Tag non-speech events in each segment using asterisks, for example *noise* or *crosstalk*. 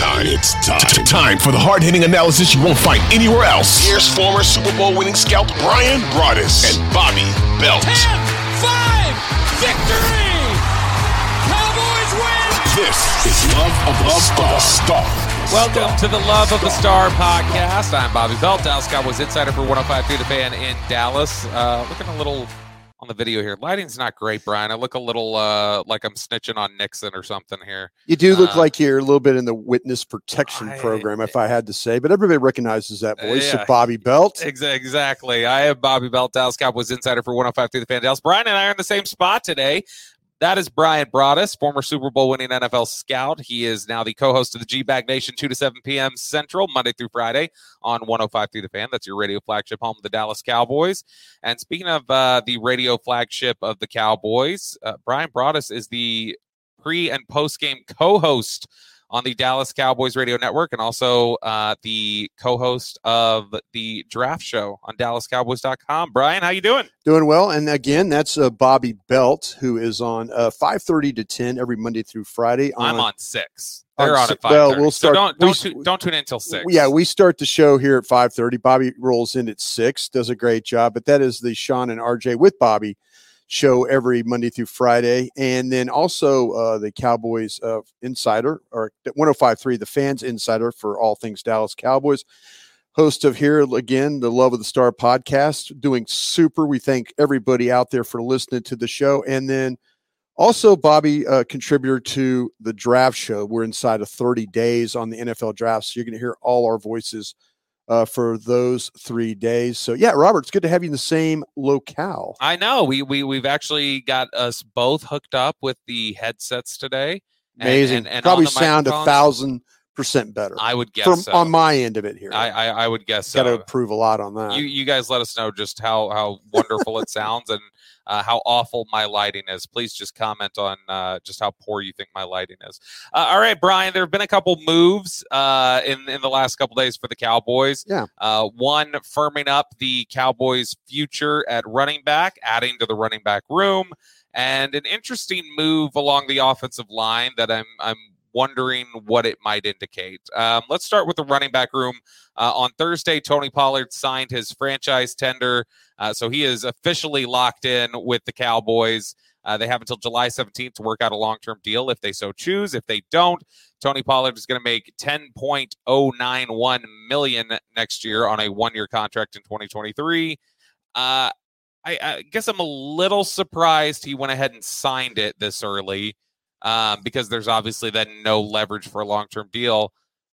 It's time. It's time. Time. Time for the hard hitting analysis you won't find anywhere else. Here's former Super Bowl winning scout Bryan Broaddus and Bobby Belt. 10 5 victory! Cowboys win! This is Love of the Star. Star. Welcome to the Love of the Star podcast. I'm Bobby Belt, Dallas Cowboys insider for 105.3 The Fan in Dallas. Uh, looking a little on the video here. Lighting's not great, Bryan. I look a little uh, like I'm snitching on Nixon or something here. You do look Uh, like you're a little bit in the witness protection I- program, if I had to say, but everybody recognizes that voice Yeah. of Bobby Belt. Exa- Exactly. I am Bobby Belt, Dallas Cowboys insider for 105.3 The Fan Dallas. Bryan and I are in the same spot today. That is Bryan Broaddus, former Super Bowl winning NFL scout. He is now the co host of the G Bag Nation, 2 to 7 p.m. Central, Monday through Friday on 105.3 The Fan. That's your radio flagship home of the Dallas Cowboys. And speaking of uh, the radio flagship of the Cowboys, uh, Bryan Broaddus is the pre and post game co host on the Dallas Cowboys Radio Network and also uh, the co-host of the draft show on DallasCowboys.com. Bryan, how you doing? Doing well. And again, that's uh, Bobby Belt, who is on uh, 5.30 to 10 every Monday through Friday. I'm on six. on They're on si- at five. well, we'll so start- don't don't s- tu- don't tune in until six. Yeah, we start the show here at 5.30. Bobby rolls in at 6, does a great job. But that is the Shan and RJ with Bobby show every Monday through Friday. And then also uh, the Cowboys uh, Insider, or 105.3, the Fans Insider for all things Dallas Cowboys. Host of here again, the Love of the Star podcast, doing super. We thank everybody out there for listening to the show. And then also, Bobby, uh, contributor to the draft show. We're inside of 30 days on the NFL draft. So you're going to hear all our voices uh, for those three days. So, yeah, Robert, it's good to have you in the same locale. I know. We we we've actually got us both hooked up with the headsets today. and- Amazing. and- and on Probably sound a thousand percent better I would guess from so. on my end of it here. I, I I would guess got to so. improve a lot on that. you you guys let us know just how how wonderful it *laughs* sounds and uh, how awful my lighting is. Please just comment on uh, just how poor you think my lighting is. Uh, all right, Bryan. There have been a couple moves uh, in in the last couple days for the Cowboys. Yeah. Uh, one firming up the Cowboys' future at running back, adding to the running back room, and an interesting move along the offensive line that I'm I'm wondering what it might indicate. Um, let's start with the running back room. Uh, on Thursday, Tony Pollard signed his franchise tender, uh, so he is officially locked in with the Cowboys. Uh, they have until July 17th to work out a long-term deal if they so choose. If they don't, Tony Pollard is going to make 10.091 million next year on a one-year contract in 2023. Uh, I, I guess I'm a little surprised he went ahead and signed it this early um, because there's obviously then no leverage for a long-term deal.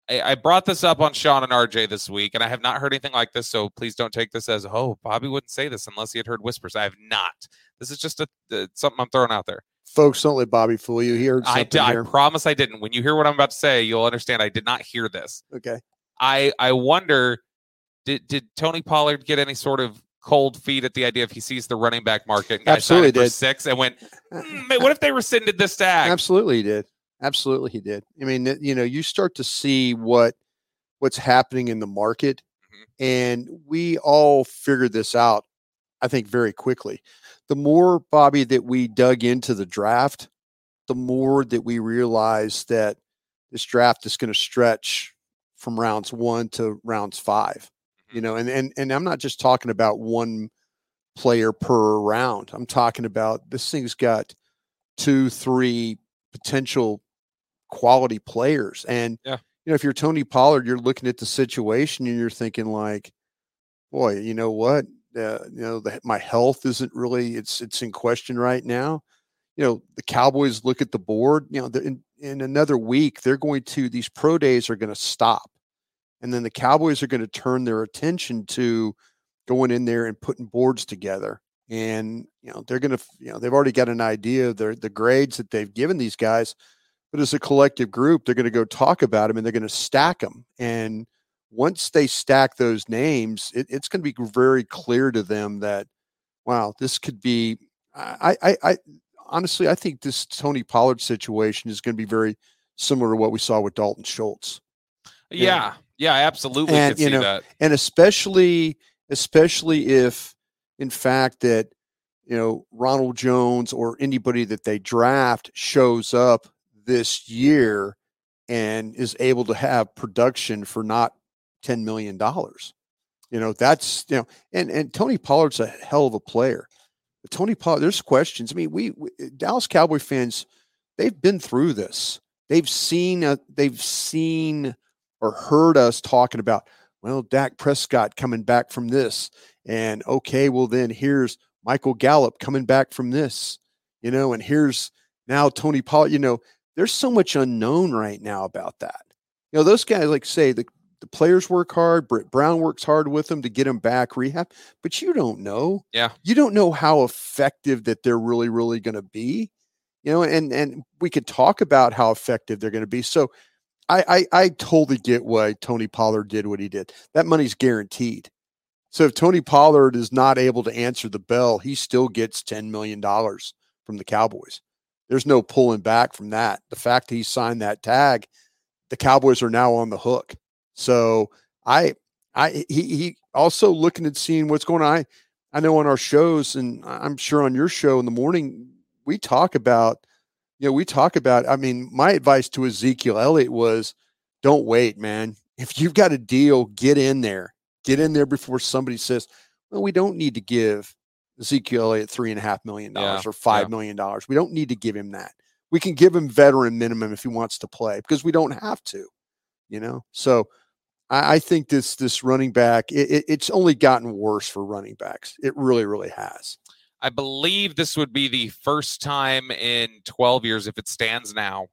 I, I brought this up on Shan and RJ this week, and I have not heard anything like this. So please don't take this as, oh, Bobby wouldn't say this unless he had heard whispers. I have not. This is just a, uh, something I'm throwing out there. Folks, don't let Bobby fool you. here. I, I promise I didn't. When you hear what I'm about to say, you'll understand I did not hear this. Okay. I I wonder did did Tony Pollard get any sort of cold feet at the idea if he sees the running back market and Absolutely did. six and went, "Hmm, what if they rescinded this tag? Absolutely, he did. Absolutely, he did. I mean, you know, you start to see what what's happening in the market, Mm-hmm. and we all figured this out. I think very quickly. The more Bobby that we dug into the draft, the more that we realized that this draft is going to stretch from rounds one to rounds five. You know, and and and I'm not just talking about one player per round. I'm talking about this thing's got two, three potential quality players. And Yeah. you know, if you're Tony Pollard, you're looking at the situation and you're thinking like, boy, you know what? Uh, you know, the, my health isn't really it's it's in question right now. You know, the Cowboys look at the board. You know, in in another week they're going to these pro days are going to stop, and then the Cowboys are going to turn their attention to going in there and putting boards together. And you know they're going to, you know, they've already got an idea of their the grades that they've given these guys. but as a collective group, they're going to go talk about them and they're going to stack them. And once they stack those names, it, it's going to be very clear to them that, wow, this could be. I, I, I honestly, I think this Tony Pollard situation is going to be very similar to what we saw with Dalton Schultz. Yeah, yeah, I absolutely and, could you see know, that. and especially especially if in fact that you know Ronald Jones or anybody that they draft shows up this year and is able to have production for not 10 million dollars. You know that's you know and and Tony Pollard's a hell of a player. But Tony Pollard there's questions. I mean we, we Dallas Cowboy fans they've been through this. They've seen uh, they've seen or heard us talking about well Dak Prescott coming back from this and okay well then here's Michael Gallup coming back from this you know and here's now Tony Pollard you know there's so much unknown right now about that. You know, those guys, like say, the, the players work hard. Britt Brown works hard with them to get them back rehab, but you don't know. Yeah. You don't know how effective that they're really, really going to be. You know, and and we could talk about how effective they're going to be. So, I, I I totally get why Tony Pollard did what he did. That money's guaranteed. So if Tony Pollard is not able to answer the bell, he still gets ten million dollars from the Cowboys there's no pulling back from that. The fact he signed that tag, the Cowboys are now on the hook. So I, I, he, he also looking at seeing what's going on. I, I know on our shows, and I'm sure on your show in the morning, we talk about, you know, we talk about. I mean, my advice to Ezekiel Elliott was, don't wait, man. If you've got a deal, get in there. Get in there before somebody says, well, we don't need to give Ezekiel Elliott three and a half million dollars Yeah, or five yeah. million dollars. We don't need to give him that. We can give him veteran minimum if he wants to play because we don't have to, you know. So I, I think this this running back it, it- it's only gotten worse for running backs. It really, really has. I believe this would be the first time in 12 years, if it stands now,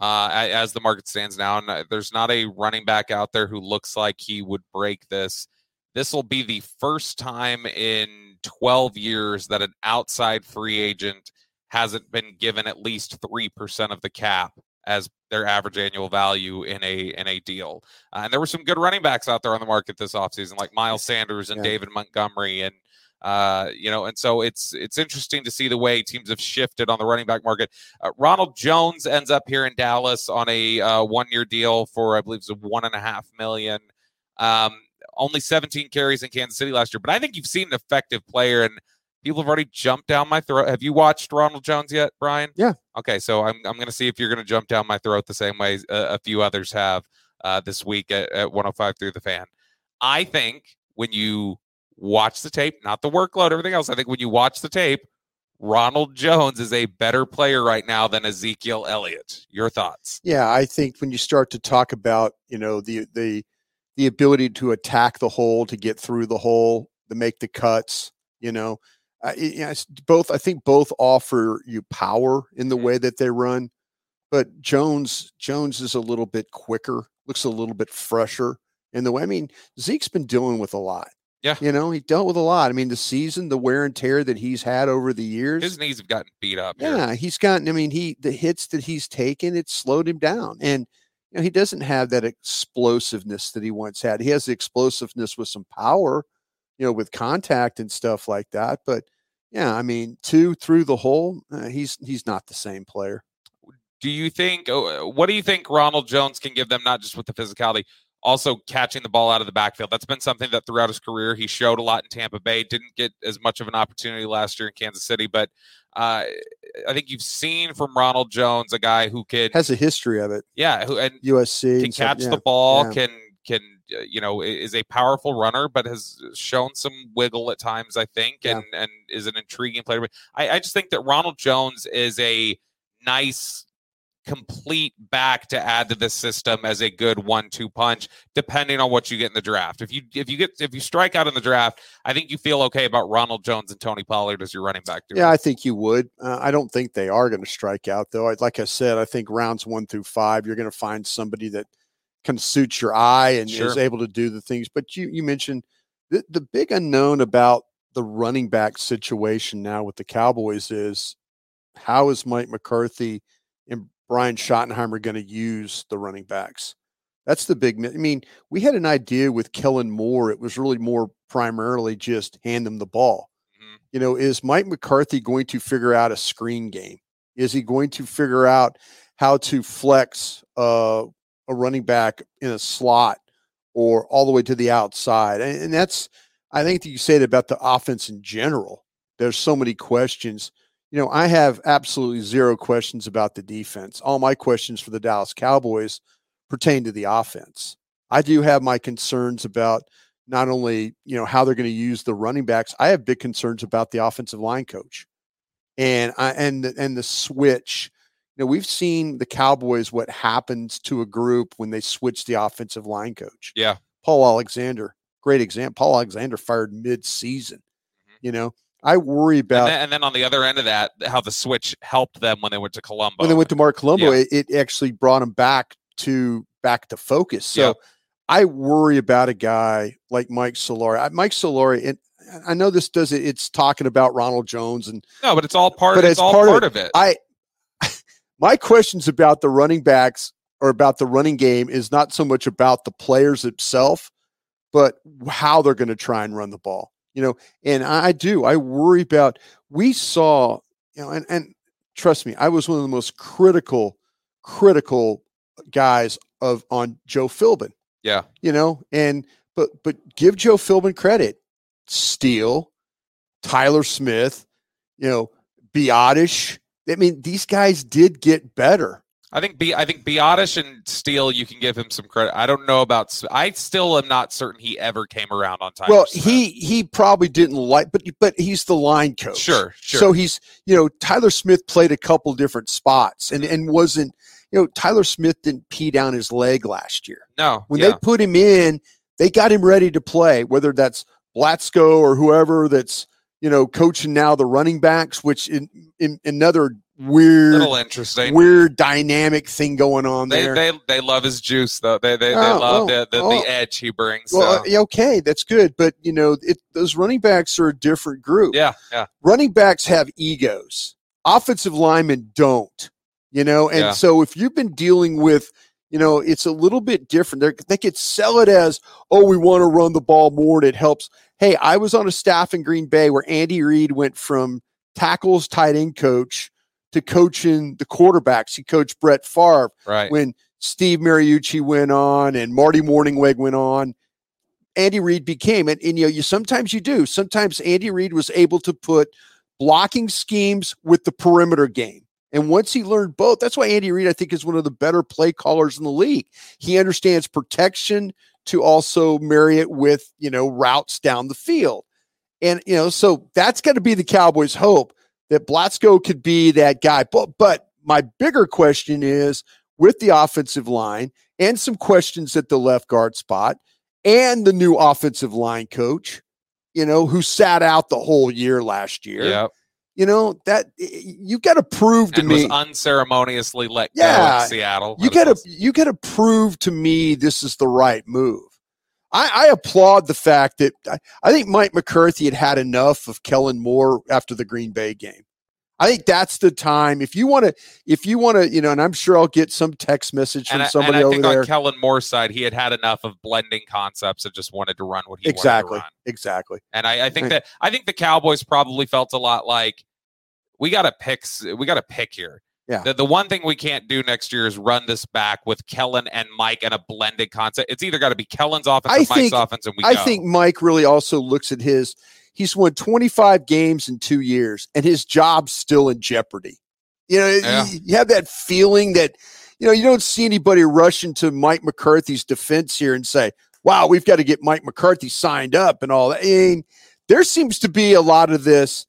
uh, as the market stands now, and uh, there's not a running back out there who looks like he would break this. This will be the first time in 12 years that an outside free agent hasn't been given at least 3% of the cap as their average annual value in a in a deal. Uh, and there were some good running backs out there on the market this offseason, like Miles Sanders and Yeah. David Montgomery and uh, you know, and so it's it's interesting to see the way teams have shifted on the running back market. Uh, Ronald Jones ends up here in Dallas on a uh, one year deal for I believe it's a one and a half million. Um, only 17 carries in Kansas City last year, but I think you've seen an effective player, and people have already jumped down my throat. Have you watched Ronald Jones yet, Bryan? Yeah. Okay, so I'm I'm going to see if you're going to jump down my throat the same way uh, a few others have uh, this week at, at 105 through the fan. I think when you watch the tape, not the workload, everything else. I think when you watch the tape, Ronald Jones is a better player right now than Ezekiel Elliott. Your thoughts? Yeah, I think when you start to talk about you know the the the ability to attack the hole, to get through the hole, to make the cuts, you know, uh, it- yeah, it's both. I think both offer you power in the Mhm. way that they run, but Jones Jones is a little bit quicker, looks a little bit fresher in the way. I mean, Zeke's been dealing with a lot. Yeah. you know, he dealt with a lot. I mean, the season, the wear and tear that he's had over the years. His knees have gotten beat up. here. Yeah, he's gotten. I mean, he the hits that he's taken, it slowed him down, and you know he doesn't have that explosiveness that he once had. He has the explosiveness with some power, you know, with contact and stuff like that. But yeah, I mean, two through the hole, uh, he's he's not the same player. Do you think? oh, What do you think Ronald Jones can give them? Not just with the physicality, also catching the ball out of the backfield. That's been something that throughout his career he showed a lot in Tampa Bay. Didn't get as much of an opportunity last year in Kansas City, but uh, I think you've seen from Ronald Jones a guy who can, Has a history of it. yeah, who and USC can and catch yeah. the ball, yeah. can can uh, you know is a powerful runner, but has shown some wiggle at times. I think, Yeah. and and is an intriguing player. But I, I just think that Ronald Jones is a nice complete back to add to this system as a good one-two punch depending on what you get in the draft if you if you get if you strike out in the draft i think you feel okay about ronald jones and tony pollard as your running back. Yeah, I think you would. Uh, I don't think they are going to strike out, though. I, like I said, I think rounds one through five, you're going to find somebody that kind of suits your eye and is able to do the things. But you, you mentioned the, the big unknown about the running back situation now with the Cowboys is how is Mike McCarthy im- Brian Schottenheimer going to use the running backs? That's the big. I mean, we had an idea with Kellen Moore. It was really more primarily just hand them the ball. Mm-hmm. You know, is Mike McCarthy going to figure out a screen game? Is he going to figure out how to flex uh, a running back in a slot or all the way to the outside? And, and that's, I think that you say it about the offense in general. There's so many questions. You know, I have absolutely zero questions about the defense. All my questions for the Dallas Cowboys pertain to the offense. I do have my concerns about not only you know how they're going to use the running backs. I have big concerns about the offensive line coach, and I and and the switch. You know, we've seen the Cowboys what happens to a group when they switch the offensive line coach. Yeah, Paul Alexander, great example. Paul Alexander fired mid-season. Mm-hmm. You know, I worry about. And then, and then, on the other end of that, how the switch helped them when they went to Colombo. When they went to Mark Colombo, yeah. it, it, actually brought them back to back to focus. So yep. I worry about a guy like Mike Solari. Mike Solari, and I know this does it. It's talking about Ronald Jones and no, but it's all part. But it's, it's all part, part of, it. of it. I *laughs* my questions about the running backs or about the running game is not so much about the players itself, but how they're going to try and run the ball. You know, and I do. I worry about. We saw, you know, and and trust me, I was one of the most critical, critical guys of on Joe Philbin. Yeah. You know, and but but give Joe Philbin credit. Steele, Tyler Smith, you know, Biadasz. I mean, these guys did get better. I think B, I think Biadasz and Steele, you can give him some credit. I don't know about. I still am not certain he ever came around on time. Well, he he probably didn't like, but but he's the line coach. Sure, sure. So he's you know Tyler Smith played a couple different spots and and wasn't you know, Tyler Smith didn't pee down his leg last year. No. When yeah. they put him in, they got him ready to play, whether that's Blasko or whoever that's, you know, coaching now the running backs, which in, in another weird little interesting weird dynamic thing going on they, there. They they love his juice though. They they, they oh, love the, the, oh. the, edge he brings. Well, so. okay, that's good, but you know, it, those running backs are a different group. Yeah, yeah. Running backs have egos. Offensive linemen don't you know and yeah. so if you've been dealing with you know it's a little bit different They're, they could sell it as oh we want to run the ball more and it helps hey i was on a staff in green bay where andy reid went from tackles tight end coach to coaching the quarterbacks. He coached brett Favre right. when steve mariucci went on and marty Mornhinweg went on. Andy reid became and, and you know you sometimes you do. Sometimes andy reid was able to put blocking schemes with the perimeter game. And once he learned both, that's why Andy Reid, I think, is one of the better play callers in the league. He understands protection to also marry it with, you know, routes down the field. And, you know, so that's got to be the Cowboys' hope that Blasko could be that guy. But, but my bigger question is with the offensive line and some questions at the left guard spot and the new offensive line coach, you know, who sat out the whole year last year. Yep you know that you got to prove to and me unceremoniously let yeah, go in Seattle. You got to you got to prove to me this is the right move. I, I applaud the fact that I, I, think Mike McCarthy had had enough of Kellen Moore after the Green Bay game. I think that's the time. If you want to, if you want to, you know, and I'm sure I'll get some text message from and somebody I, and I over think there. On Kellen Moore's side, he had had enough of blending concepts and just wanted to run what he exactly, wanted to run. Exactly. And I, I think that I think the Cowboys probably felt a lot like we got to pick. We got to pick here. Yeah. The, the one thing we can't do next year is run this back with Kellen and Mike and a blended concept. It's either got to be Kellen's offense I or Mike's offense, and we. I go. think Mike really also looks at his He's won 25 games in two years, and his job's still in jeopardy. You know, yeah. you, you have that feeling that, you know, you don't see anybody rush into Mike McCarthy's defense here and say, wow, we've got to get Mike McCarthy signed up and all that. I mean, there seems to be a lot of this.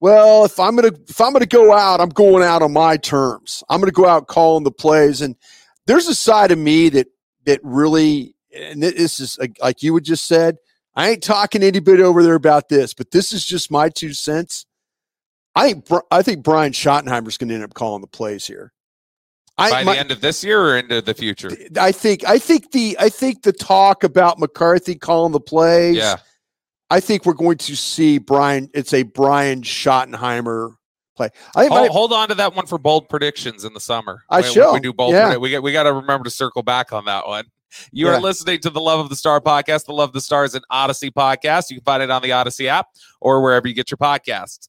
Well, if I'm gonna if I'm gonna go out, I'm going out on my terms. I'm gonna go out calling the plays, and there's a side of me that that really, and this is like you would just said, I ain't talking to anybody over there about this, but this is just my two cents. I think I think Brian Schottenheimer's going to end up calling the plays here. I, By my, the end of this year or into the future? I think I think the I think the talk about McCarthy calling the plays. Yeah. I think we're going to see Brian. It's a Brian Schottenheimer play. I Hold, my- hold on to that one for bold predictions in the summer. I When- shall. We do bold. Yeah. we got we got to remember to circle back on that one. You Yeah. are listening to the Love of the Star podcast, the Love of the Stars and Audacy podcast. You can find it on the Audacy app or wherever you get your podcasts.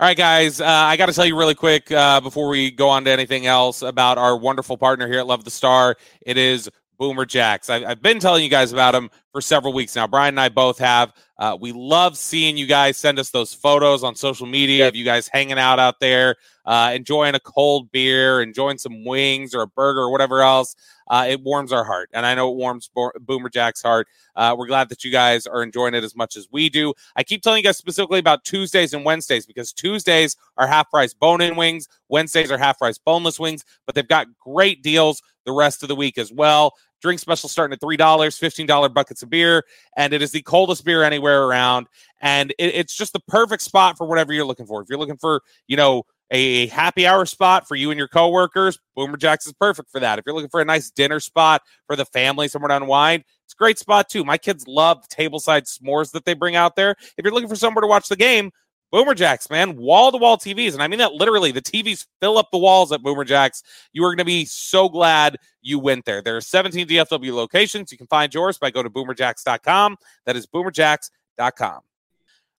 All right, guys. Uh, I got to tell you really quick uh, before we go on to anything else about our wonderful partner here at Love the Star. It is Boomer Jacks. I, I've been telling you guys about them for several weeks now. Bryan and I both have. Uh, we love seeing you guys send us those photos on social media of you guys hanging out out there, uh, enjoying a cold beer, enjoying some wings or a burger or whatever else. Uh, it warms our heart, and I know it warms Bo- Boomer Jack's heart. Uh, we're glad that you guys are enjoying it as much as we do. I keep telling you guys specifically about Tuesdays and Wednesdays because Tuesdays are half price bone in wings, Wednesdays are half price boneless wings, but they've got great deals the rest of the week as well. Drink special starting at $3, $15 buckets of beer, and it is the coldest beer anywhere around. And it, it's just the perfect spot for whatever you're looking for. If you're looking for, you know, a happy hour spot for you and your coworkers, Boomer Jacks is perfect for that. If you're looking for a nice dinner spot for the family, somewhere to unwind, it's a great spot too. My kids love tableside s'mores that they bring out there. If you're looking for somewhere to watch the game, Boomer Jacks, man, wall to wall TVs. And I mean that literally. The TVs fill up the walls at Boomer Jacks. You are going to be so glad you went there. There are 17 DFW locations. You can find yours by going to boomerjacks.com. That is boomerjacks.com.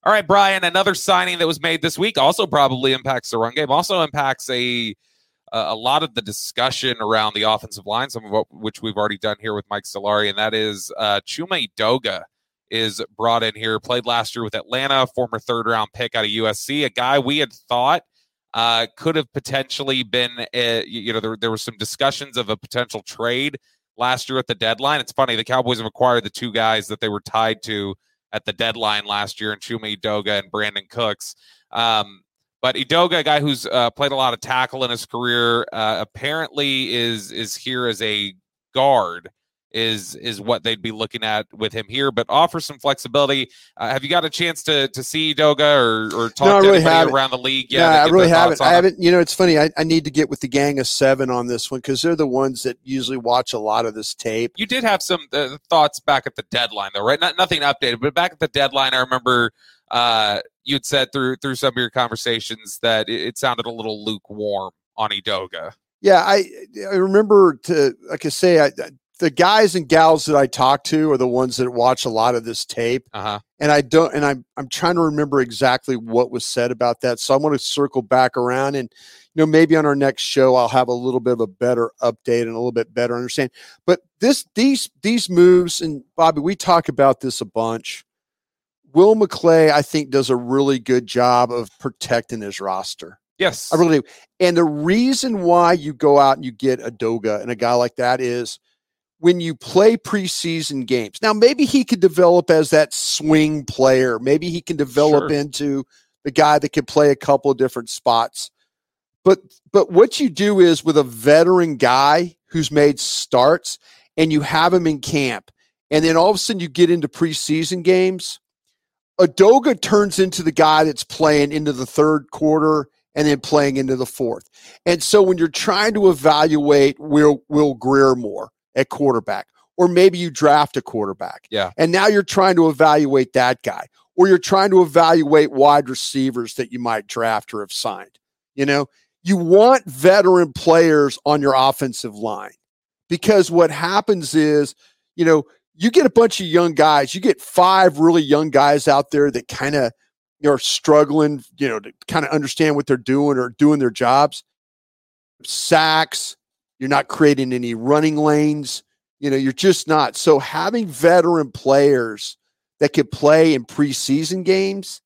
All right, Bryan, another signing that was made this week also probably impacts the run game, also impacts a a lot of the discussion around the offensive line, some of what, which we've already done here with Mike Solari, and that is uh, Chuma Doga is brought in here. Played last year with Atlanta, former third round pick out of USC, a guy we had thought uh, could have potentially been, a, you know, there, there were some discussions of a potential trade last year at the deadline. It's funny, the Cowboys have acquired the two guys that they were tied to at the deadline last year in Chuma Doga and Brandin Cooks. Um, but Edoga, a guy who's uh, played a lot of tackle in his career, uh, apparently is is here as a guard. Is is what they'd be looking at with him here, but offer some flexibility. Uh, have you got a chance to to see Doga or or talk No, to really anybody around the league? Yeah, and I really haven't. I haven't. You know, it's funny. I, I need to get with the gang of seven on this one because they're the ones that usually watch a lot of this tape. You did have some uh, thoughts back at the deadline, though, right? Not nothing updated, but back at the deadline, I remember uh, you'd said through through some of your conversations that it, it sounded a little lukewarm on Edoga. Yeah, I I remember to like I say, I, the guys and gals that I talk to are the ones that watch a lot of this tape, Uh huh. and I don't. And I'm I'm trying to remember exactly what was said about that. So I want to circle back around, and you know maybe on our next show I'll have a little bit of a better update and a little bit better understand. But this these these moves and Bobby, we talk about this a bunch. Will McClay, I think, does a really good job of protecting his roster. Yes. I really do. And the reason why you go out and you get a Doga and a guy like that is when you play preseason games. Now, maybe he could develop as that swing player. Maybe he can develop Sure. into the guy that can play a couple of different spots. But but what you do is with a veteran guy who's made starts and you have him in camp, and then all of a sudden you get into preseason games. Edoga turns into the guy that's playing into the third quarter and then playing into the fourth. And so when you're trying to evaluate Will Will Grier more at quarterback, or maybe you draft a quarterback, Yeah. and now you're trying to evaluate that guy, or you're trying to evaluate wide receivers that you might draft or have signed. You know, you want veteran players on your offensive line because what happens is, you know, you get a bunch of young guys, you get five really young guys out there that kind of you know, are struggling, you know, to kind of understand what they're doing or doing their jobs. Sacks, you're not creating any running lanes, you know, you're just not. So having veteran players that could play in preseason games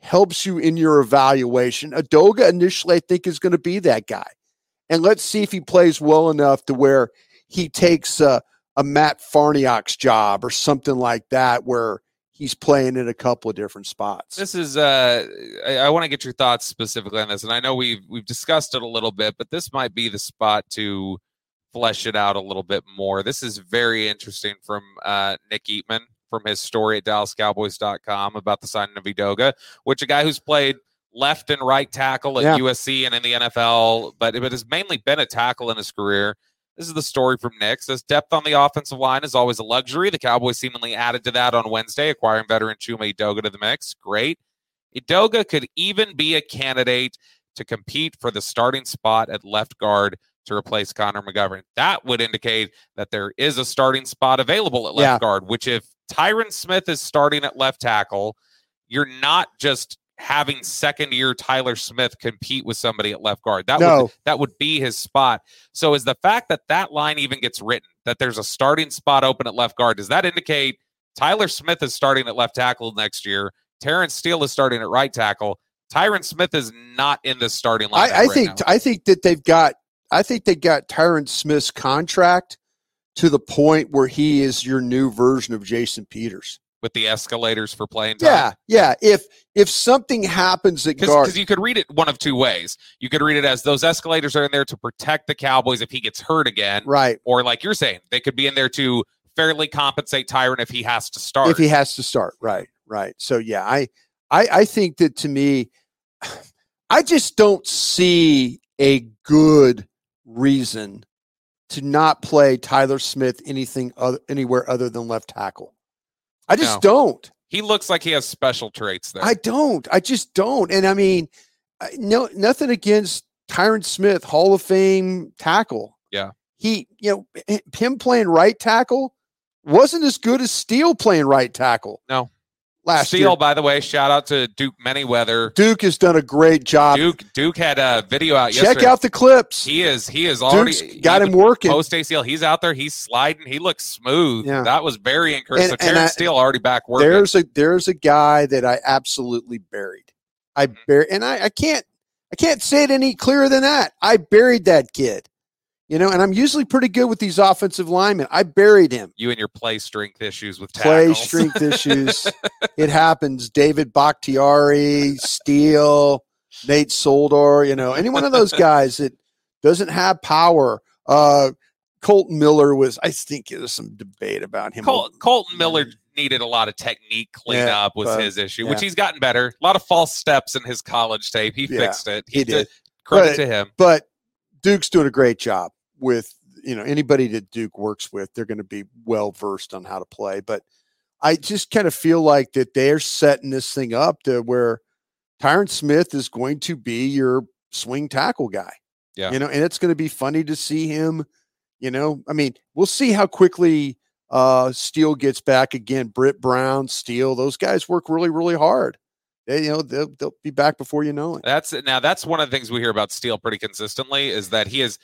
helps you in your evaluation. Edoga initially, I think, is going to be that guy. And let's see if he plays well enough to where he takes a, a Matt Farniok's job or something like that, where he's playing in a couple of different spots. This is uh I, I want to get your thoughts specifically on this. And I know we've we've discussed it a little bit, but this might be the spot to flesh it out a little bit more. This is very interesting from uh Nick Eatman from his story at DallasCowboys.com about the signing of Edoga, which a guy who's played left and right tackle at Yeah. USC and in the NFL, but but has mainly been a tackle in his career. This is the story from Nick. Says depth on the offensive line is always a luxury. The Cowboys seemingly added to that on Wednesday, acquiring veteran Chuma Edoga to the mix. Great. Edoga could even be a candidate to compete for the starting spot at left guard to replace Connor McGovern. That would indicate that there is a starting spot available at left Yeah. guard, which if Tyron Smith is starting at left tackle, you're not just having second year Tyler Smith compete with somebody at left guard. That No. would that would be his spot. So is the fact that that line even gets written that there's a starting spot open at left guard does that indicate Tyler Smith is starting at left tackle next year? Terence Steele is starting at right tackle. Tyron Smith is not in the starting line. I, I think I think that they've got I think they got Tyron Smith's contract to the point where he is your new version of Jason Peters. With the escalators for playing time. Yeah, yeah. If if something happens at guard, Because you could read it one of two ways. You could read it as those escalators are in there to protect the Cowboys if he gets hurt again, right? or like you're saying, they could be in there to fairly compensate Tyron if he has to start. If he has to start, right, right. So yeah, I I I think that to me, *sighs* I just don't see a good reason to not play Tyler Smith anything other, anywhere other than left tackle. I just No. don't. he looks like he has special traits there. I don't. I just don't. And I mean, I- no, nothing against Tyron Smith, Hall of Fame tackle. Yeah. He, you know, him playing right tackle wasn't as good as Steele playing right tackle. No. Last Steele, year. by the way, shout out to Duke Manyweather. Duke has done a great job. Duke Duke had a video out yesterday. Check yesterday. out the clips. He is he is Duke's already got him working. post ACL. He's out there. He's sliding. He looks smooth. Yeah. That was very encouraging. And- so Terence Steele already back working. There's a there's a guy that I absolutely buried. I Mhm. buried, and I, I can't I can't say it any clearer than that. I buried that kid. You know, and I'm usually pretty good with these offensive linemen. I buried him. you and your play strength issues with play tackles. strength issues. *laughs* it happens. David Bakhtiari, Steele, Nate Solder, you know, any one of those *laughs* guys that doesn't have power. Uh, Kolton Miller was, I think there's some debate about him. Col- Kolton Miller needed a lot of technique cleanup was but- his issue, which he's gotten better. A lot of false steps in his college tape. He Yeah, fixed it. he did. Credit But- to him. But Duke's doing a great job with, you know, anybody that Duke works with, they're going to be well versed on how to play. But I just kind of feel like that they're setting this thing up to where Tyron Smith is going to be your swing tackle guy. Yeah. You know, and it's going to be funny to see him, you know. I mean, we'll see how quickly uh Steele gets back again. Britt Brown, Steele, those guys work really, really hard. They, you know, they'll, they'll be back before you know it. That's now that's one of the things we hear about Steele pretty consistently is that he is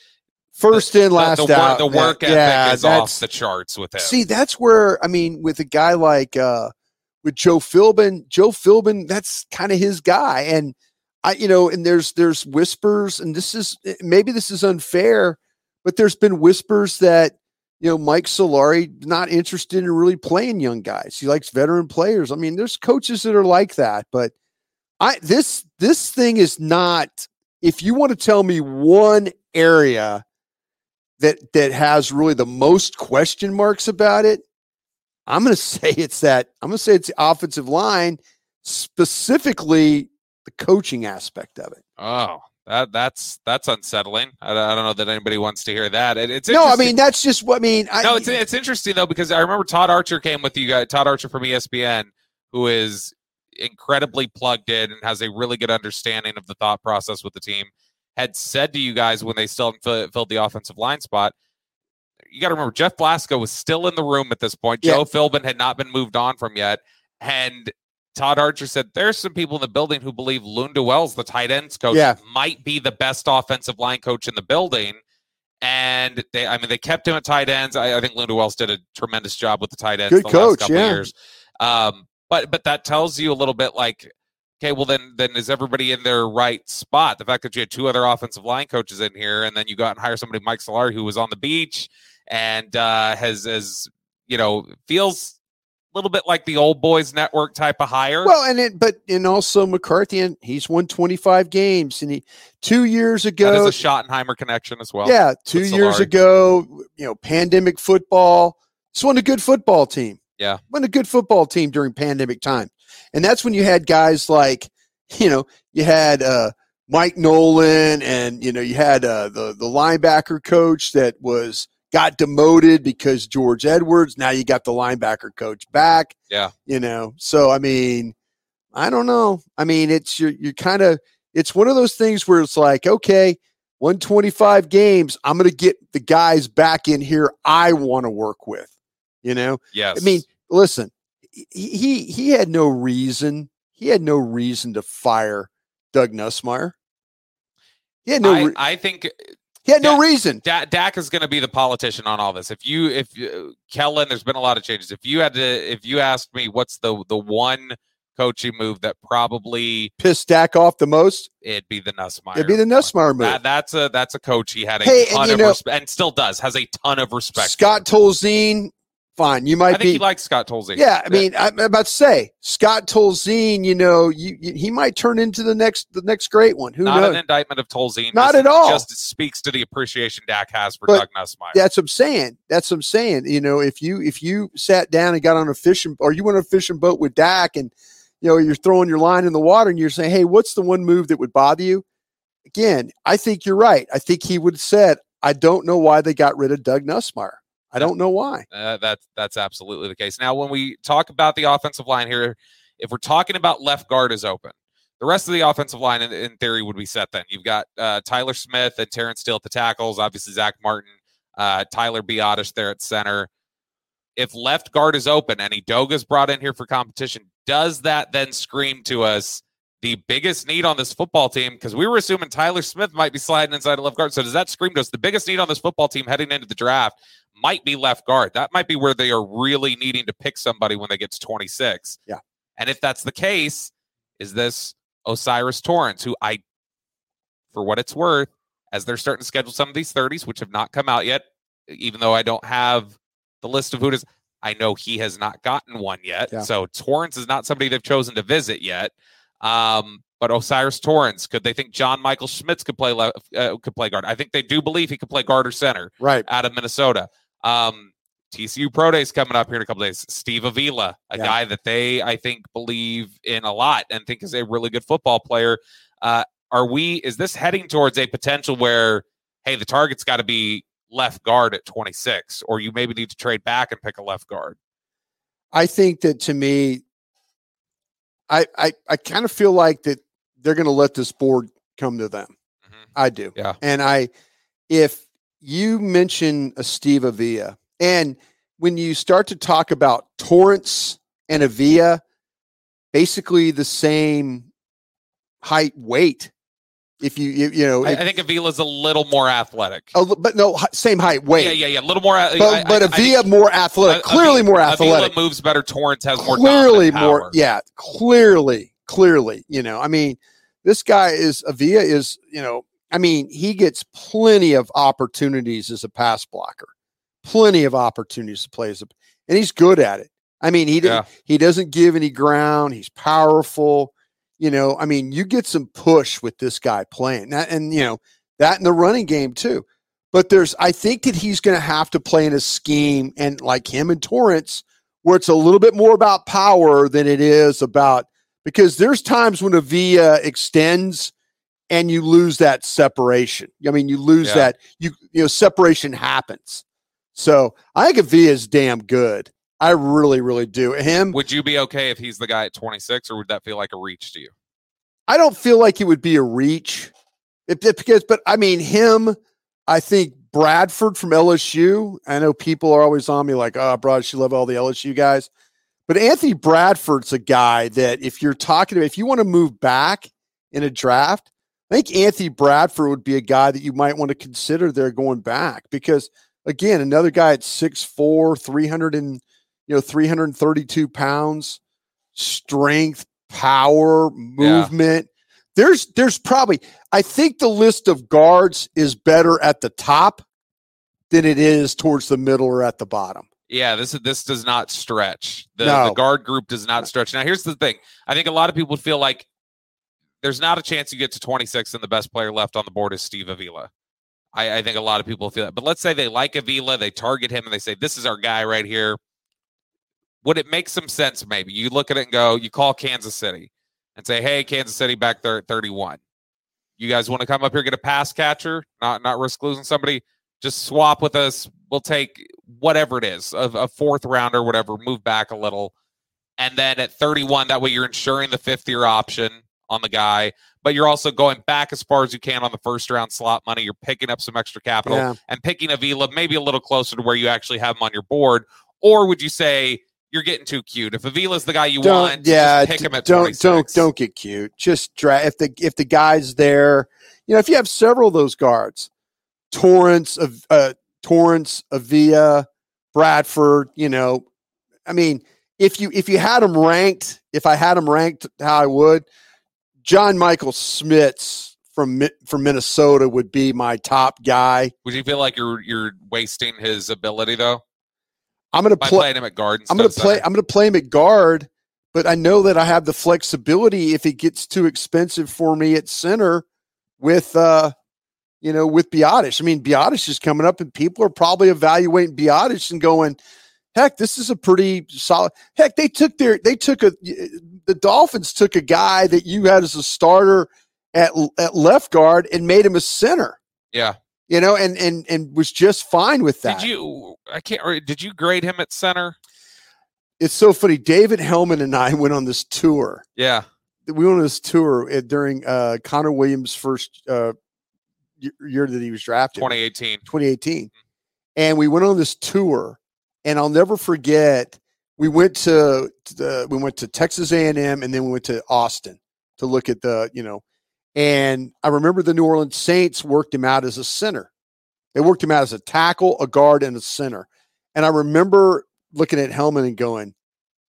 First in, last the, wor- out. the That- work ethic yeah, is off the charts with him. See, that's where I mean, with a guy like uh with Joe Philbin, Joe Philbin, that's kind of his guy. And I, you know, and there's there's whispers, and this is eh, maybe this is unfair, but there's been whispers that you know Mike Solari not interested in really playing young guys. He likes veteran players. I mean, there's coaches that are like that, but I this this thing is not. If you want to tell me one area that that has really the most question marks about it, I'm going *laughs* to say it's that. I'm going to say it's the offensive line, specifically the coaching aspect of it. oh, that that's that's unsettling. I, don't- I don't know that anybody wants to hear that. It, it's no, I mean that's just what I mean. I, no, it's it's interesting though because I remember Todd Archer came with you guys. Todd Archer from ESPN, who is incredibly plugged in and has a really good understanding of the thought process with the team, had said to you guys when they still filled the offensive line spot. You got to remember Jeff Blasko was still in the room at this point. Yeah. Joe Philbin had not been moved on from yet, and Todd Archer said there's some people in the building who believe Lunda Wells, the tight ends coach, Yeah. might be the best offensive line coach in the building. And they, I mean, they kept him at tight ends. I, I think Lunda Wells did a tremendous job with the tight ends Good the coach, last couple yeah. years. Um, but but that tells you a little bit like, okay, well then then is everybody in their right spot? The fact that you had two other offensive line coaches in here, and then you got and hire somebody, Mike Solari, who was on the beach and uh, has has you know feels a little bit like the old boys network type of hire. Well, and it, but and also McCarthy, and he's won 25 games, and he two years ago, is a Schottenheimer connection as well. yeah, two years ago, you know, pandemic football. Just won a good football team. Yeah. won a good football team during pandemic time, and that's when you had guys like, you know, you had uh, Mike Nolan, and you know, you had uh, the the linebacker coach that was got demoted because George Edwards. Now you got the linebacker coach back. Yeah. you know, so I mean, I don't know. I mean, it's you're you're kind of it's one of those things where it's like, okay, 125 games, I'm going to get the guys back in here I want to work with. You know, Yes. I mean, listen, he he had no reason. He had no reason to fire Doug Nussmeier. He had no. I, re- I think he had no reason. Da- Dak is going to be the politician on all this. If you, if uh, Kellen, there's been a lot of changes. If you had to, if you asked me, what's the the one coaching move that probably Pissed Dak off the most. it'd be the Nussmeier. It'd be the Nussmeier move. That, that's a that's a coach he had a Hey, and ton you of know- respect and still does has a ton of respect. Scott Tolzien, fine. You I might think be. he likes Scott Tolzien. Yeah, I mean, I'm about to say Scott Tolzien. You know, you, you, he might turn into the next the next great one. Who not knows? an indictment of Tolzien. Not at all. Just speaks to the appreciation Dak has for But Doug Nussmeier. That's what I'm saying. That's what I'm saying. You know, if you if you sat down and got on a fishing or you went on a fishing boat with Dak and you know you're throwing your line in the water and you're saying, hey, what's the one move that would bother you? Again, I think you're right. I think he would have said, I don't know why they got rid of Doug Nussmeier. I don't know why. Uh, that's that's absolutely the case. Now, when we talk about the offensive line here, if we're talking about left guard is open, the rest of the offensive line, in, in theory, would be set. Then you've got uh, Tyler Smith and Terence Steele at the tackles. Obviously, Zack Martin, uh, Tyler Biadasz there at center. If left guard is open and Edoga's brought in here for competition, does that then scream to us the biggest need on this football team? Because we were assuming Tyler Smith might be sliding inside of left guard. So does that scream to us the biggest need on this football team heading into the draft might be left guard? That might be where they are really needing to pick somebody when they get to 26. Yeah. And if that's the case, is this O'Cyrus Torrence, who I, for what it's worth, as they're starting to schedule some of these 30s, which have not come out yet, even though I don't have the list of who is, I know he has not gotten one yet. Yeah. So Torrance is not somebody they've chosen to visit yet. Um, but O'Cyrus Torrence, could they think John Michael Schmitz could play left, uh, could play guard? I think they do believe he could play guard or center Right. out of Minnesota. Um, TCU Pro Days coming up here in a couple days. Steve Avila, a Yeah. guy that they I think believe in a lot and think is a really good football player. Uh, are we? Is this heading towards a potential where, hey, the target's got to be left guard at 26, or you maybe need to trade back and pick a left guard? I think that to me, I I, I kind of feel like that they're going to let this board come to them. Mhm. I do. Yeah. And I, if you mention a Steve Avila, and when you start to talk about Torrence and Avila, basically the same height, weight. If you you, you know, I, if- I think Avila's a little more athletic. a but no, same height, weight. Yeah, yeah, yeah, a little more. uh, But I- but Avila more athletic, clearly Avila- more athletic. Avila moves better. Torrence has more clearly more yeah clearly clearly you know i mean this guy is Avila is you know i mean he gets plenty of opportunities as a pass blocker plenty of opportunities to play as a and he's good at it i mean he didn't he doesn't give any ground he's powerful you know i mean you get some push with this guy playing that and you know that in the running game too but there's i think that he's going to have to play in a scheme and like him and Torrence where it's a little bit more about power than it is about because there's times when Avila extends and you lose that separation. I mean, you lose Yeah. that you you know separation happens. So I think Avila is damn good. I really, really do. Him, Would you be okay if he's the guy at 26, or would that feel like a reach to you? I don't feel like it would be a reach. If, if- because, but I mean, him, I think Bradford from LSU. I know people are always on me like, oh, Brad, you love all the LSU guys. But Anthony Bradford's a guy that if you're talking to, if you want to move back in a draft, I think Anthony Bradford would be a guy that you might want to consider there going back because again, another guy at 6'4, 300 and you know, 332 pounds, strength, power, movement. There's there's probably I think the list of guards is better at the top than it is towards the middle or at the bottom. Yeah, this is this does not stretch. The, No. the guard group does not stretch. Now, here's the thing. I think a lot of people feel like there's not a chance you get to 26 and the best player left on the board is Steve Avila. I, I think a lot of people feel that. But let's say they like Avila, they target him, and they say, This is our guy right here. Would it make some sense? Maybe you look at it and go, you call Kansas City and say, Hey, Kansas City back there at 31. You guys want to come up here get a pass catcher, not not risk losing somebody? Just swap with us. We'll take whatever it is, a, a fourth round or whatever, move back a little. And then at 31, that way you're ensuring the fifth year option on the guy, but you're also going back as far as you can on the first round slot money. You're picking up some extra capital Yeah. and picking Avila maybe a little closer to where you actually have him on your board. Or would you say you're getting too cute? If Avila's the guy you don't want, yeah just pick him at don't 26. don't don't get cute just draft if the if the guy's there you know if you have several of those guards Torrence of uh Torrence Avila bradford you know i mean if you if you had them ranked if i had them ranked how i would John Michael Schmitz from from minnesota would be my top guy Would you feel like you're you're wasting his ability though i'm gonna play playing him at guard? I'm going to play. I'm going to play him at guard, but I know that I have the flexibility if it gets too expensive for me at center with, uh, you know, with Biadasz. I mean, Biadasz is coming up, and people are probably evaluating Biadasz and going, "Heck, this is a pretty solid." Heck, they took their they took a the Dolphins took a guy that you had as a starter at at left guard and made him a center. Yeah. You know, and and and was just fine with that. Did you? I can't. Or did you grade him at center? it's so funny. David Helman and I went on this tour. Yeah. we went on this tour uh, during uh, Connor Williams' first uh, year that he was drafted, 2018. 2018, and we went on this tour. And I'll never forget. We went to, to the, we went to Texas A&M, and then we went to Austin to look at the you know. And I remember the New Orleans Saints worked him out as a center. They worked him out as a tackle, a guard, and a center. And I remember looking at Helman and going,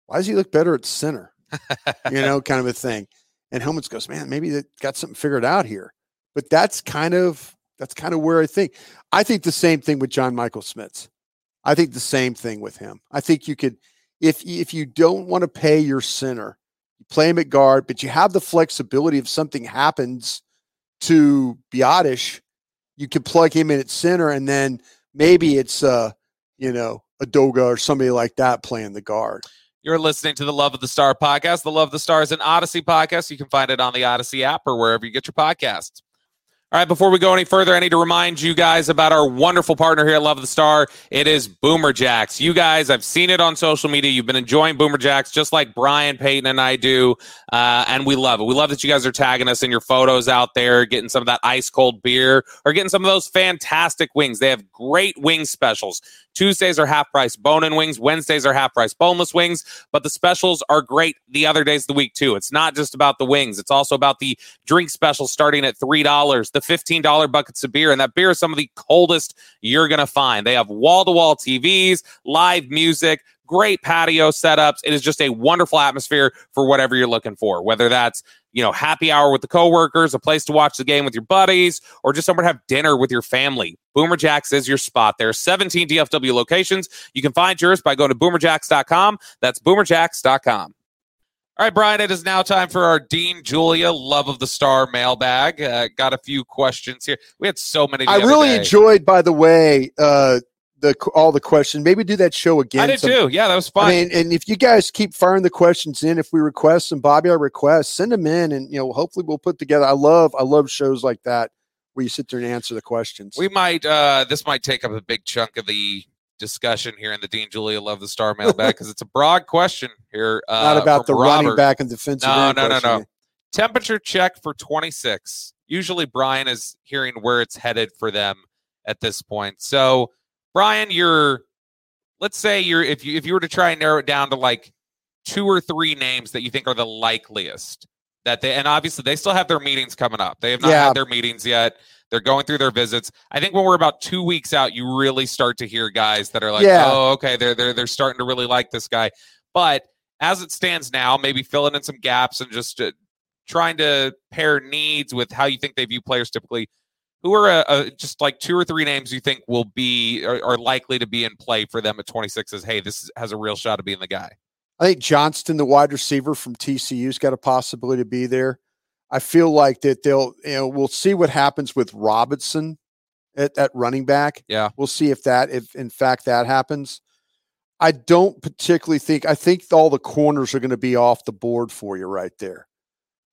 "Why does he look better at center?" *laughs* you know, kind of a thing. And Helman goes, man, maybe they got something figured out here. But that's kind of that's kind of where I think. I think the same thing with John Michael Schmitz. I think the same thing with him. I think you could, if if you don't want to pay your center, you play him at guard, but you have the flexibility if something happens to Biadasz, you can plug him in at center, and then maybe it's uh, you know, Edoga or somebody like that playing the guard. You're listening to the Love of the Star podcast. The Love of the Star is an Audacy podcast. You can find it on the Audacy app or wherever you get your podcasts. All right, before we go any further, I need to remind you guys about our wonderful partner here at Love the Star. It is Boomer Jacks. You guys, I've seen it on social media. You've been enjoying Boomer Jacks just like Brian Payton and I do. Uh, and we love it. We love that you guys are tagging us in your photos out there, getting some of that ice cold beer or getting some of those fantastic wings. They have great wing specials. Tuesdays are half price bone in wings. Wednesdays are half price boneless wings. But the specials are great the other days of the week, too. It's not just about the wings, it's also about the drink specials starting at $3, the $15 buckets of beer. And that beer is some of the coldest you're going to find. They have wall to wall TVs, live music, great patio setups. It is just a wonderful atmosphere for whatever you're looking for, whether that's you know, happy hour with the coworkers, a place to watch the game with your buddies, or just somewhere to have dinner with your family. Boomer Jacks is your spot. There are 17 DFW locations. You can find yours by going to boomerjacks.com. That's boomerjacks.com. All right, Bryan, it is now time for our Dean Julia Love of the Star mailbag. Uh, got a few questions here. We had so many. I really day. enjoyed, by the way, uh, the all the questions. Maybe do that show again. I did some- too. Yeah, that was fun. I mean, and if you guys keep firing the questions in, if we request them, Bobby, I request, send them in, and you know, hopefully we'll put together. I love, I love shows like that where you sit there and answer the questions. We might uh this might take up a big chunk of the discussion here in the Dean Julia Love the Star mailbag *laughs* because it's a broad question here. Uh, Not about the from running back and defensive. No, no, no, no. Temperature check for 26. Usually Bryan is hearing where it's headed for them at this point. So, Bryan, you're let's say you're if you if you were to try and narrow it down to like two or three names that you think are the likeliest that they and obviously they still have their meetings coming up. They have not Yeah. had their meetings yet. They're going through their visits. I think when we're about two weeks out, you really start to hear guys that are like, Yeah. "Oh, okay, they're they're they're starting to really like this guy." But as it stands now, maybe filling in some gaps and just uh, trying to pair needs with how you think they view players typically. Who are uh, uh, just like two or three names you think will be are, are likely to be in play for them at 26 as hey this has a real shot of being the guy I think Johnston, the wide receiver from TCU's got a possibility to be there. I feel like that they'll, you know, we'll see what happens with Robinson at, at running back. Yeah. We'll see if that, if in fact that happens. I don't particularly think, I think all the corners are going to be off the board for you right there.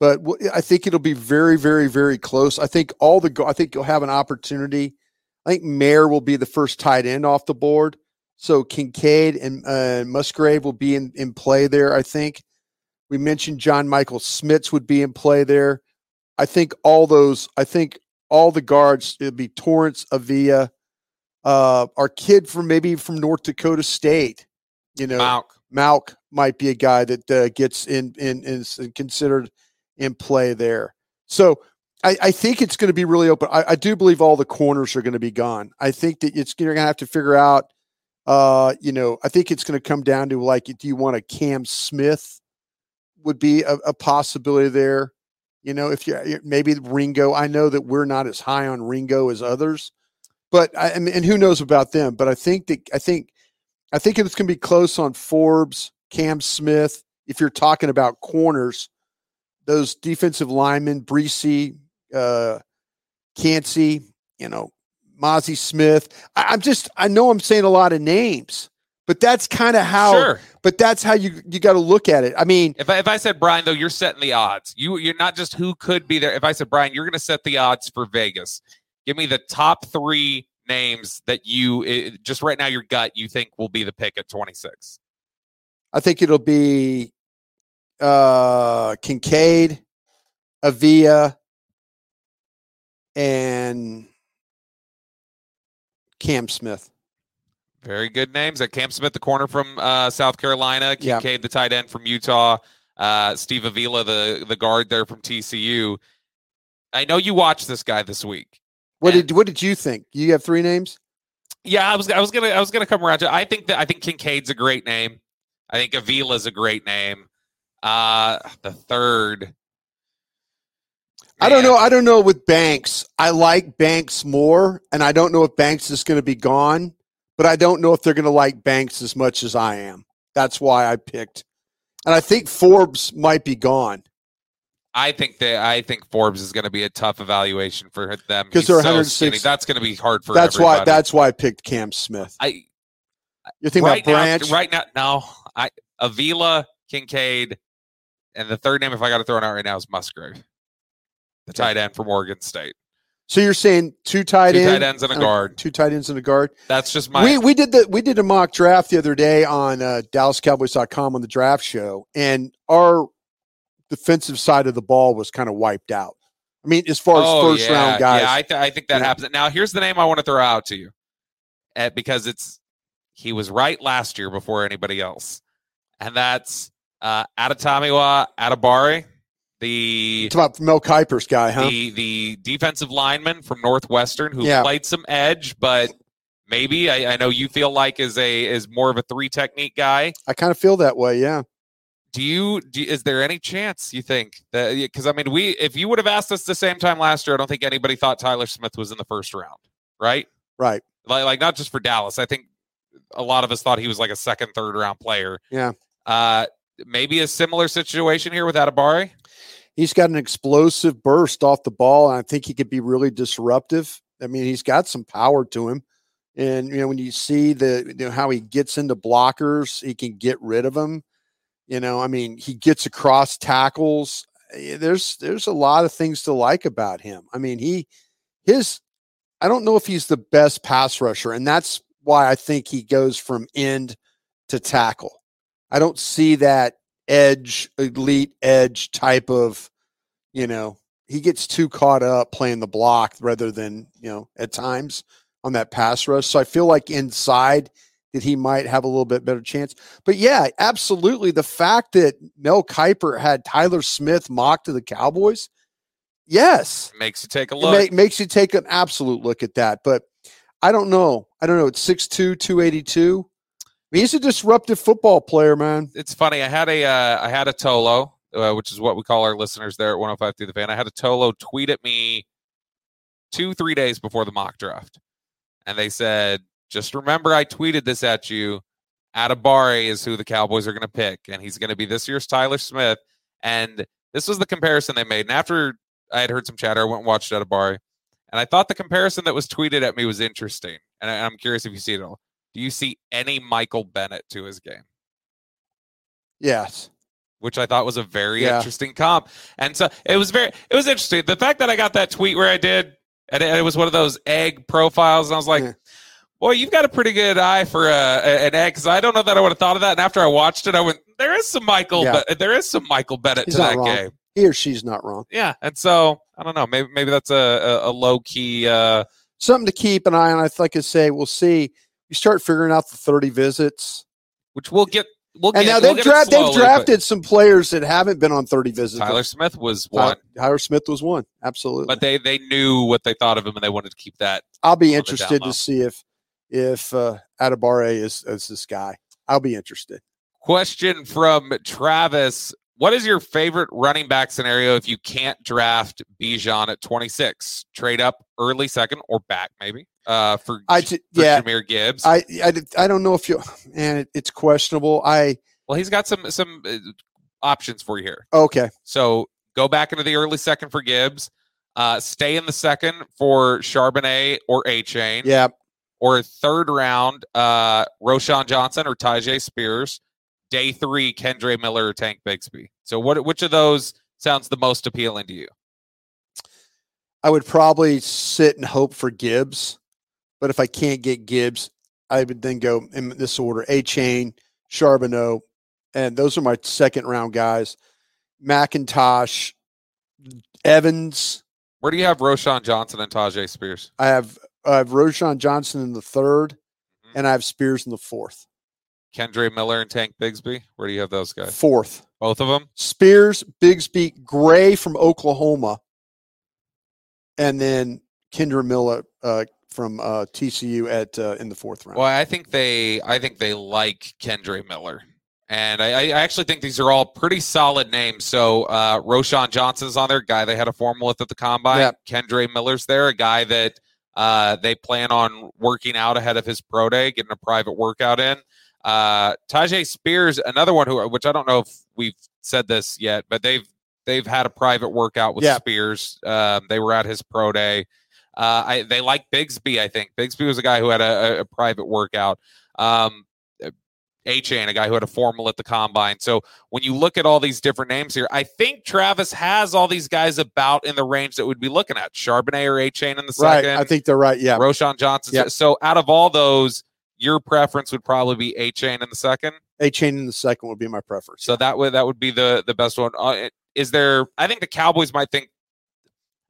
But I think it'll be very, very, very close. I think all the, I think you'll have an opportunity. I think Mayer will be the first tight end off the board. So Kincaid and uh, Musgrave will be in, in play there, I think. We mentioned John Michael Schmitz would be in play there. I think all those, I think all the guards, it'll be Torrence, Avila, uh, our kid from maybe from North Dakota State, you know, Mauch. Mauch might be a guy that uh, gets in, in, is considered in play there. So I, I think it's going to be really open. I, I, do believe all the corners are going to be gone. I think that it's you're going to have to figure out uh, you know, I think it's going to come down to like, do you want a Cam Smith? Would be a, a possibility there. You know, if you maybe Ringo. I know that we're not as high on Ringo as others, but I, and who knows about them? But I think that I think I think it's going to be close on Forbes, Cam Smith. If you're talking about corners, those defensive linemen, Bresee, uh, Kancey, you know, Mazi Smith. I, am just I know I'm saying a lot of names, but that's kind of how. Sure. But that's how you you got to look at it. I mean, if I, if I said Bryan though, you're setting the odds. You you're not just who could be there. If I said Bryan, you're going to set the odds for Vegas. Give me the top three names that you it, just right now your gut you think will be the pick at 26. I think it'll be uh Kincaid, Avila, and Cam Smith. Very good names. At Cam Smith, the corner from uh, South Carolina, Kincaid, yeah. the tight end from Utah, uh, Steve Avila, the the guard there from TCU. I know you watched this guy this week. What did what did you think? You have three names. Yeah, I was I was gonna I was gonna come around to. I think that I think Kincaid's a great name. I think Avila's a great name. Uh, the third. I don't know. I don't know with Banks. I like Banks more, and I don't know if Banks is going to be gone, but I don't know if they're going to like Banks as much as I am. That's why I picked. And I think Forbes might be gone. I think that I think Forbes is going to be a tough evaluation for them because they're so 106. Skinny. That's going to be hard for. That's everybody. why. That's why I picked Cam Smith. I. You're thinking right about Branch now, right now? No, I Avila, Kincaid, and the third name, if I got to throw it out right now, is Musgrave the tight end from Oregon State. So you're saying two tight two ends, tight ends and a guard, two tight ends and a guard. That's just my. We we did the we did a mock draft the other day on uh, DallasCowboys.com on the draft show, and our defensive side of the ball was kind of wiped out. I mean, as far as oh, first yeah, round guys, yeah, I, th- I think that happens. Now, here's the name I want to throw out to you, uh, because it's he was right last year before anybody else, and that's uh, Adetomiwa Adebawore, the it's about Mel Kiper's guy, huh? the the defensive lineman from Northwestern who Yeah. played some edge, but maybe I, I know you feel like is a is more of a three technique guy. I kind of feel that way. Yeah. Do you, do, is there any chance you think that because I mean we if you would have asked us the same time last year, I don't think anybody thought Tyler Smith was in the first round, right? Right. Like like not just for Dallas. I think a lot of us thought he was like a second, third round player. Yeah. Uh maybe a similar situation here with Adebawore. He's got an explosive burst off the ball, and I think he could be really disruptive. I mean, he's got some power to him. And you know, when you see the you know, how he gets into blockers, he can get rid of them. You know, I mean, he gets across tackles. Eh, There's there's a lot of things to like about him. I mean, he his I don't know if he's the best pass rusher, and that's why I think he goes from end to tackle. I don't see that edge, elite edge type of, you know, he gets too caught up playing the block rather than, you know, at times on that pass rush. So I feel like inside that he might have a little bit better chance. But yeah, absolutely. The fact that Mel Kiper had Tyler Smith mocked to the Cowboys, yes, Makes you take a look. ma- makes you take an absolute look at that. But I don't know. I don't know. It's 6'2, 282. He's a disruptive football player, man. it's funny. I had a uh, I had a Tolo, uh, which is what we call our listeners there at 105 through the fan. I had a Tolo tweet at me two, three days before the mock draft. And they said, just remember I tweeted this at you. Adebawore is who the Cowboys are going to pick, and he's going to be this year's Tyler Smith. And this was the comparison they made. And after I had heard some chatter, I went and watched Adebawore, and I thought the comparison that was tweeted at me was interesting. And I, I'm curious if you see it all. Do you see any Michael Bennett to his game? Yes. Which I thought was a very Yeah. interesting comp. And so it was very, it was interesting. The fact that I got that tweet where I did, and it, it was one of those egg profiles, and I was like, Yeah. boy, you've got a pretty good eye for a, a- an egg. Because I don't know that I would have thought of that. And after I watched it, I went, there is some Michael, Yeah. Be- there is some Michael Bennett He's to that wrong. game. He or she's not wrong. Yeah. And so I don't know. Maybe maybe that's a, a, a low key. Uh, Something to keep an eye on. I like I say, we'll see. You start figuring out the 30 visits. which we'll get. We'll And get, now we'll they've, it dra- they've slowly, but drafted some players that haven't been on 30 visits. Tyler Smith was one, Tyler Smith was one. Absolutely. but they they knew what they thought of him, and they wanted to keep that. I'll be interested to see if if uh, Adebawore is, is this guy. I'll be interested. Question from Travis. What is your favorite running back scenario if you can't draft Bijan at 26? Trade up early second or back maybe uh, for, I for yeah. Jahmyr Gibbs. I, I I don't know if you man it, it's questionable. I well, he's got some some uh, options for you here. okay. So go back into the early second for Gibbs. Uh, stay in the second for Charbonnet or Achane. Yeah. or third round, uh, Roschon Johnson or Tyjae Spears. Day three, Kendre Miller or Tank Bigsby. So, what which of those sounds the most appealing to you? I would probably sit and hope for Gibbs, but if I can't get Gibbs, I would then go in this order: A Chain, Charbonnet, and those are my second round guys. McIntosh, Evans. Where do you have Roschon Johnson and Tyjae Spears? I have I have Roschon Johnson in the 3rd Mhm. and I have Spears in the fourth. Kendre Miller and Tank Bigsby. Where do you have those guys? Fourth. Both of them. Spears, Bigsby, Gray from Oklahoma, and then Kendre Miller uh, from uh, TCU at uh, in the fourth round. Well, I think they, I think they like Kendre Miller, and I, I actually think these are all pretty solid names. So, uh, Roschon Johnson's on there, guy they had a formal with at the combine. Yep. Kendre Miller's there, a guy that uh, they plan on working out ahead of his pro day, getting a private workout in. Uh, Tyjae Spears, another one who, which I don't know if we've said this yet, but they've they've had a private workout with Yeah. Spears. Um, they were at his pro day. Uh, I, they like Bigsby. I think Bigsby was a guy who had a, a, private workout. Um, Achane, a guy who had a formal at the combine. So when you look at all these different names here, I think Travis has all these guys about in the range that we'd be looking at. Charbonnet or Achane in the second. right. I think they're right. Yeah. Roschon Johnson. Yep. So out of all those, your preference would probably be Achane in the second. Achane in the second would be my preference. So that would that would be the the best one. Uh, is there? I think the Cowboys might think.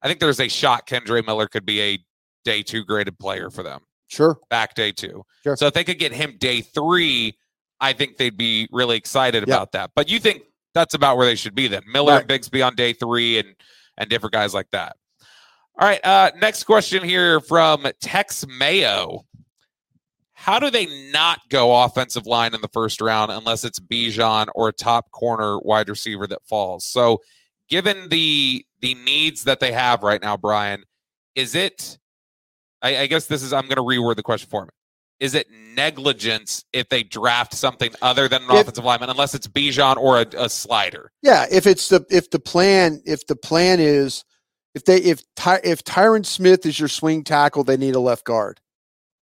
I think there's a shot Kendre Miller could be a day two graded player for them sure. back day two. Sure. So if they could get him day three, I think they'd be really excited Yeah. about that. But you think that's about where they should be then? Miller Right. and Bigsby on day three and and different guys like that. All right. Uh, next question here from Tex Mayo. How do they not go offensive line in the first round unless it's Bijan or a top corner wide receiver that falls? So, given the the needs that they have right now, Bryan, is it? I, I guess this is. I'm going to reword the question for me. Is it negligence if they draft something other than an If- offensive lineman, unless it's Bijan or a, a slider? Yeah. If it's the if the plan if the plan is if they if Ty, if Tyron Smith is your swing tackle, they need a left guard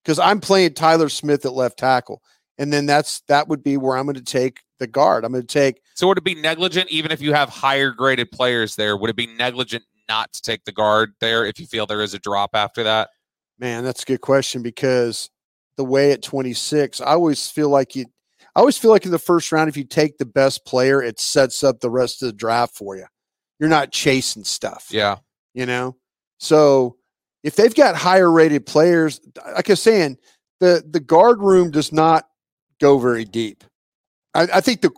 because I'm playing Tyler Smith at left tackle, and then that's that would be where I'm going to take the guard. I'm going to take So would it be negligent even if you have higher graded players there? Would it be negligent not to take the guard there if you feel there is a drop after that? Man, that's a good question because the way at 26, I always feel like you I always feel like in the first round, if you take the best player, it sets up the rest of the draft for you. You're not chasing stuff, Yeah. you know? So if they've got higher rated players, like I was saying, the the guard room does not go very deep. I, I think the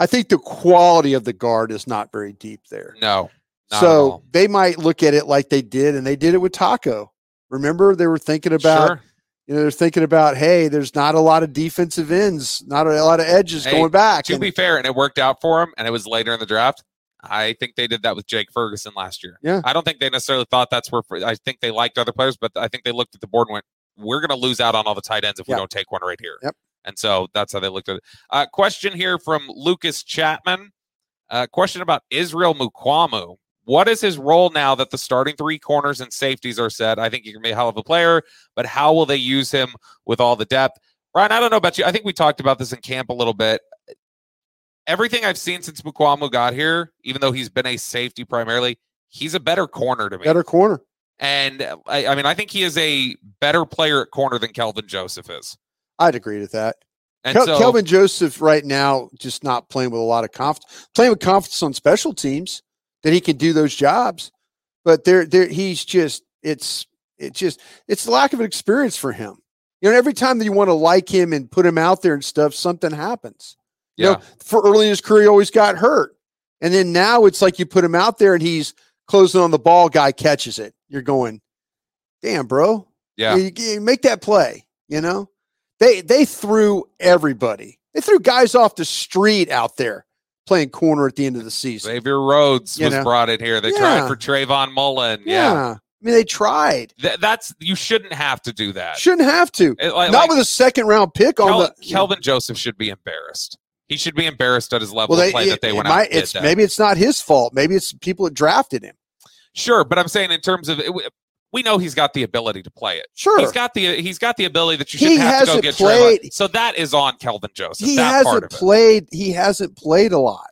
I think the quality of the guard is not very deep there. No. so they might look at it like they did, and they did it with Taco. Remember, they were thinking about Sure. you know, they're thinking about, hey, there's not a lot of defensive ends, not a lot of edges Hey, going back. To and- be fair, and it worked out for him, and it was later in the draft. I think they did that with Jake Ferguson last year. Yeah. I don't think they necessarily thought that's where. I think they liked other players, but I think they looked at the board and went, "We're going to lose out on all the tight ends if we Yep. don't take one right here." Yep. And so that's how they looked at it. Uh, question here from Lucas Chapman. Uh, question about Israel Mukwamu. What is his role now that the starting three corners and safeties are set? I think he can be a hell of a player, but how will they use him with all the depth? Ryan, I don't know about you. I think we talked about this in camp a little bit. Everything I've seen since Mukwamu got here, even though he's been a safety primarily, he's a better corner to me. Better corner. And uh, I, I mean, I think he is a better player at corner than Kelvin Joseph is. I'd agree with that. And Kel- so, Kelvin Joseph right now just not playing with a lot of confidence. Playing with confidence on special teams that he can do those jobs, but there, there he's just it's it's just it's the lack of experience for him. You know, every time that you want to like him and put him out there and stuff, something happens. You yeah, know, for early in his career, he always got hurt, and then now it's like you put him out there and he's closing on the ball. Guy catches it. You're going, damn, bro. yeah, You, you make that play, you know? They they threw everybody. They threw guys off the street out there playing corner at the end of the season. Xavier Rhodes You was know? brought in here. They Yeah. tried for Trayvon Mullen. yeah. Yeah, I mean, they tried. Th- that's you shouldn't have to do that. Shouldn't have to. It- like- Not like, with a second round pick on the Kelvin Joseph should be embarrassed. He should be embarrassed at his level Well, of play it- that they went might- out and did it's that. maybe it's not his fault. Maybe it's people that drafted him. Sure, but I'm saying in terms of it, we know he's got the ability to play it. Sure. He's got the he's got the ability that you shouldn't have to go get played-. So that is on Kelvin Joseph. he that hasn't of it. played. He hasn't played a lot.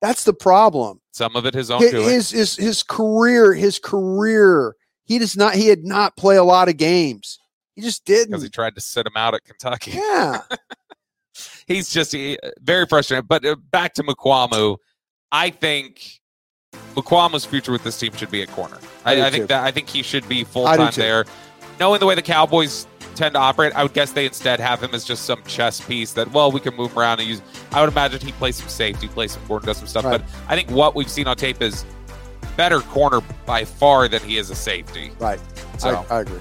That's the problem. Some of it his own His, doing. his his his career. His career. He does not. He had not play a lot of games. He just didn't. Because he tried to sit him out at Kentucky. yeah. *laughs* He's just he, very frustrated. But uh, back to Mukwamu, I think Mukwamu's future with this team should be at corner. I I, I think too. that I think he should be full time there. Knowing the way the Cowboys tend to operate, I would guess they instead have him as just some chess piece that well we can move around and use. I would imagine he plays some safety, plays some corner, does some stuff. Right. But I think what we've seen on tape is better corner by far than he is a safety. Right. So. I, I agree.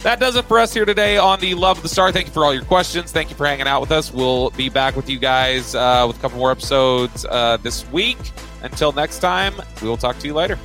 That does it for us here today on the Love of the Star. Thank you for all your questions. Thank you for hanging out with us. We'll be back with you guys uh, with a couple more episodes uh, this week. Until next time, we will talk to you later.